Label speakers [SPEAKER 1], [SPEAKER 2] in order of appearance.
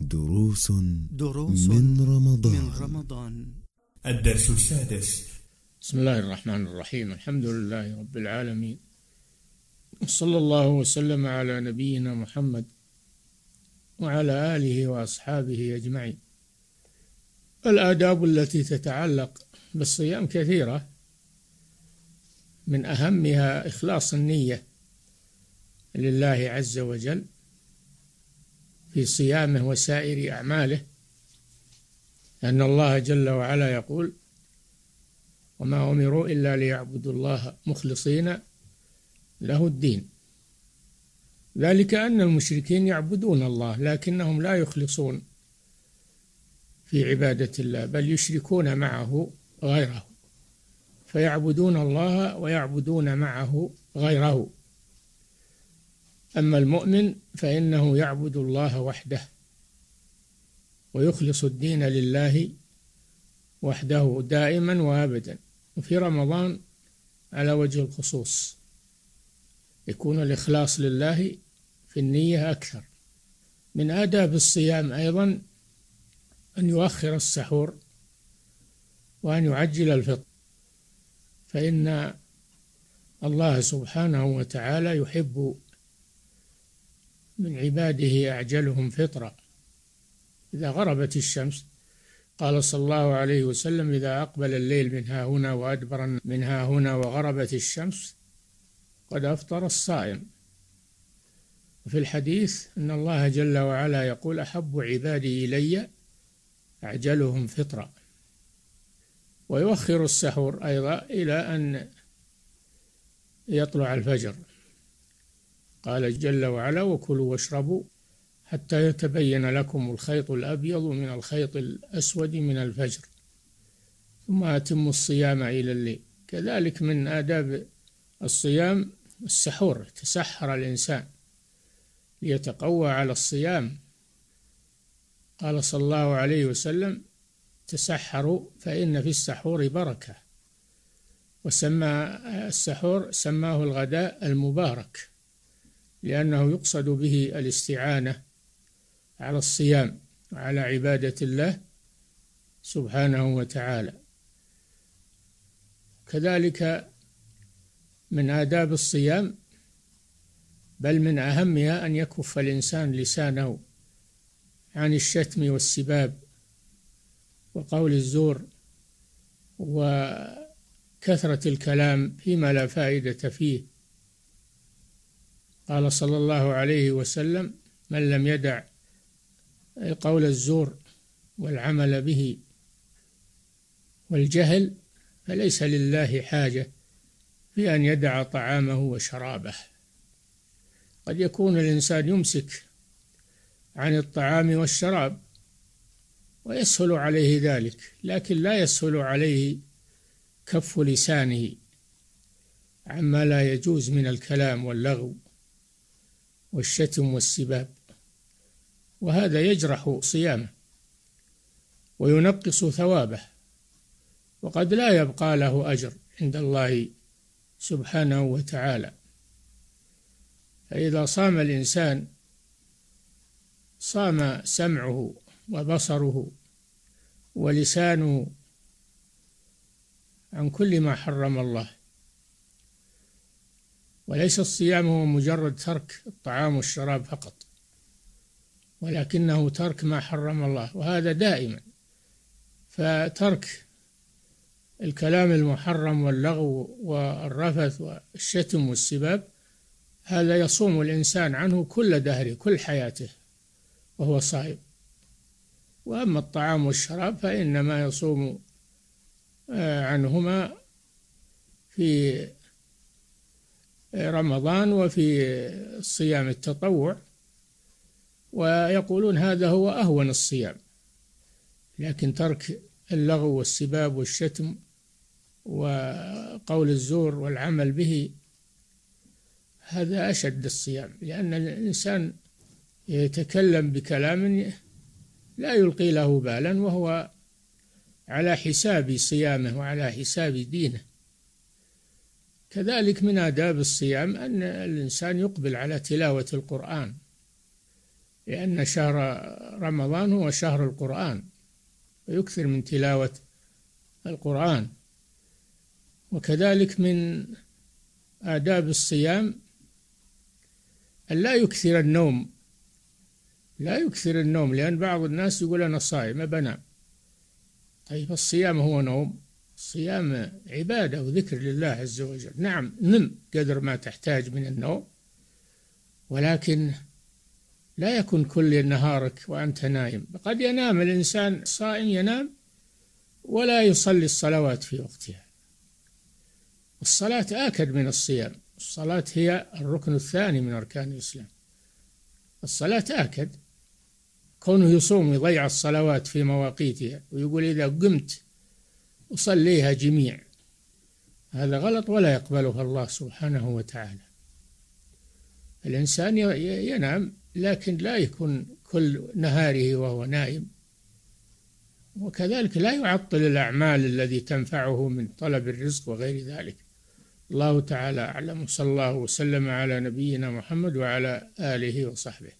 [SPEAKER 1] دروس
[SPEAKER 2] دروس
[SPEAKER 1] من رمضان.
[SPEAKER 2] من رمضان.
[SPEAKER 3] الدرس السادس.
[SPEAKER 4] بسم الله الرحمن الرحيم. الحمد لله رب العالمين. صلى الله وسلم على نبينا محمد وعلى آله وأصحابه أجمعين. الآداب التي تتعلق بالصيام كثيرة. من أهمها إخلاص النية لله عز وجل. في صيامه وسائر أعماله لأن الله جل وعلا يقول وما أمروا إلا ليعبدوا الله مخلصين له الدين ذلك أن المشركين يعبدون الله لكنهم لا يخلصون في عبادة الله بل يشركون معه غيره فيعبدون الله ويعبدون معه غيره. أما المؤمن فإنه يعبد الله وحده ويخلص الدين لله وحده دائما وأبدا. وفي رمضان على وجه الخصوص يكون الإخلاص لله في النية أكثر. من آداب الصيام أيضا أن يؤخر السحور وأن يعجل الفطر. فإن الله سبحانه وتعالى يحب من عباده أعجلهم فطرا إذا غربت الشمس قال صلى الله عليه وسلم إذا أقبل الليل من ها هنا وأدبر من ها هنا وغربت الشمس قد أفطر الصائم. وفي الحديث أن الله جل وعلا يقول أحب عبادي إلي أعجلهم فطرا ويؤخر السحور أيضا إلى أن يطلع الفجر. قال جل وعلا وكلوا واشربوا حتى يتبين لكم الخيط الأبيض من الخيط الأسود من الفجر ثم أتموا الصيام إلى الليل. كذلك من آداب الصيام السحور تسحر الإنسان ليتقوى على الصيام. قال صلى الله عليه وسلم تسحروا فإن في السحور بركة. وسمى السحور سماه الغداء المبارك. لأنه يقصد به الاستعانة على الصيام وعلى عبادة الله سبحانه وتعالى. كذلك من آداب الصيام بل من أهمها أن يكف الإنسان لسانه عن الشتم والسباب وقول الزور وكثرة الكلام فيما لا فائدة فيه. قال صلى الله عليه وسلم من لم يدع قول الزور والعمل به والجهل فليس لله حاجة في أن يدع طعامه وشرابه. قد يكون الإنسان يمسك عن الطعام والشراب ويسهل عليه ذلك لكن لا يسهل عليه كف لسانه عما لا يجوز من الكلام واللغو. والشتم والسباب وهذا يجرح صيامه وينقص ثوابه وقد لا يبقى له أجر عند الله سبحانه وتعالى. فإذا صام الإنسان صام سمعه وبصره ولسانه عن كل ما حرم الله وليس الصيام هو مجرد ترك الطعام والشراب فقط ولكنه ترك ما حرم الله وهذا دائما. فترك الكلام المحرم واللغو والرفث والشتم والسباب هذا يصوم الإنسان عنه كل دهره كل حياته وهو صائم. وأما الطعام والشراب فإنما يصوم آه، عنهما في رمضان وفي صيام التطوع ويقولون هذا هو أهون الصيام لكن ترك اللغو والسباب والشتم وقول الزور والعمل به هذا أشد الصيام لأن الإنسان يتكلم بكلام لا يلقي له بالا وهو على حساب صيامه وعلى حساب دينه. كذلك من آداب الصيام أن الإنسان يقبل على تلاوة القرآن لأن شهر رمضان هو شهر القرآن ويكثر من تلاوة القرآن. وكذلك من آداب الصيام أن لا يكثر النوم لا يكثر النوم لأن بعض الناس يقول أنا صائم بنام طيب الصيام هو نوم. الصيام عبادة وذكر لله عز وجل. نعم نم قدر ما تحتاج من النوم ولكن لا يكن كل نهارك وأنت نايم. قد ينام الإنسان صائم ينام ولا يصلي الصلوات في وقتها. الصلاة آكد من الصيام. الصلاة هي الركن الثاني من أركان الإسلام. الصلاة آكد. كونه يصوم يضيع الصلوات في مواقيتها ويقول إذا قمت أصليها جميع. هذا غلط ولا يقبلها الله سبحانه وتعالى. الإنسان ينام لكن لا يكون كل نهاره وهو نائم. وكذلك لا يعطل الأعمال التي تنفعه من طلب الرزق وغير ذلك. الله تعالى أعلم. صلى الله وسلم على نبينا محمد وعلى آله وصحبه.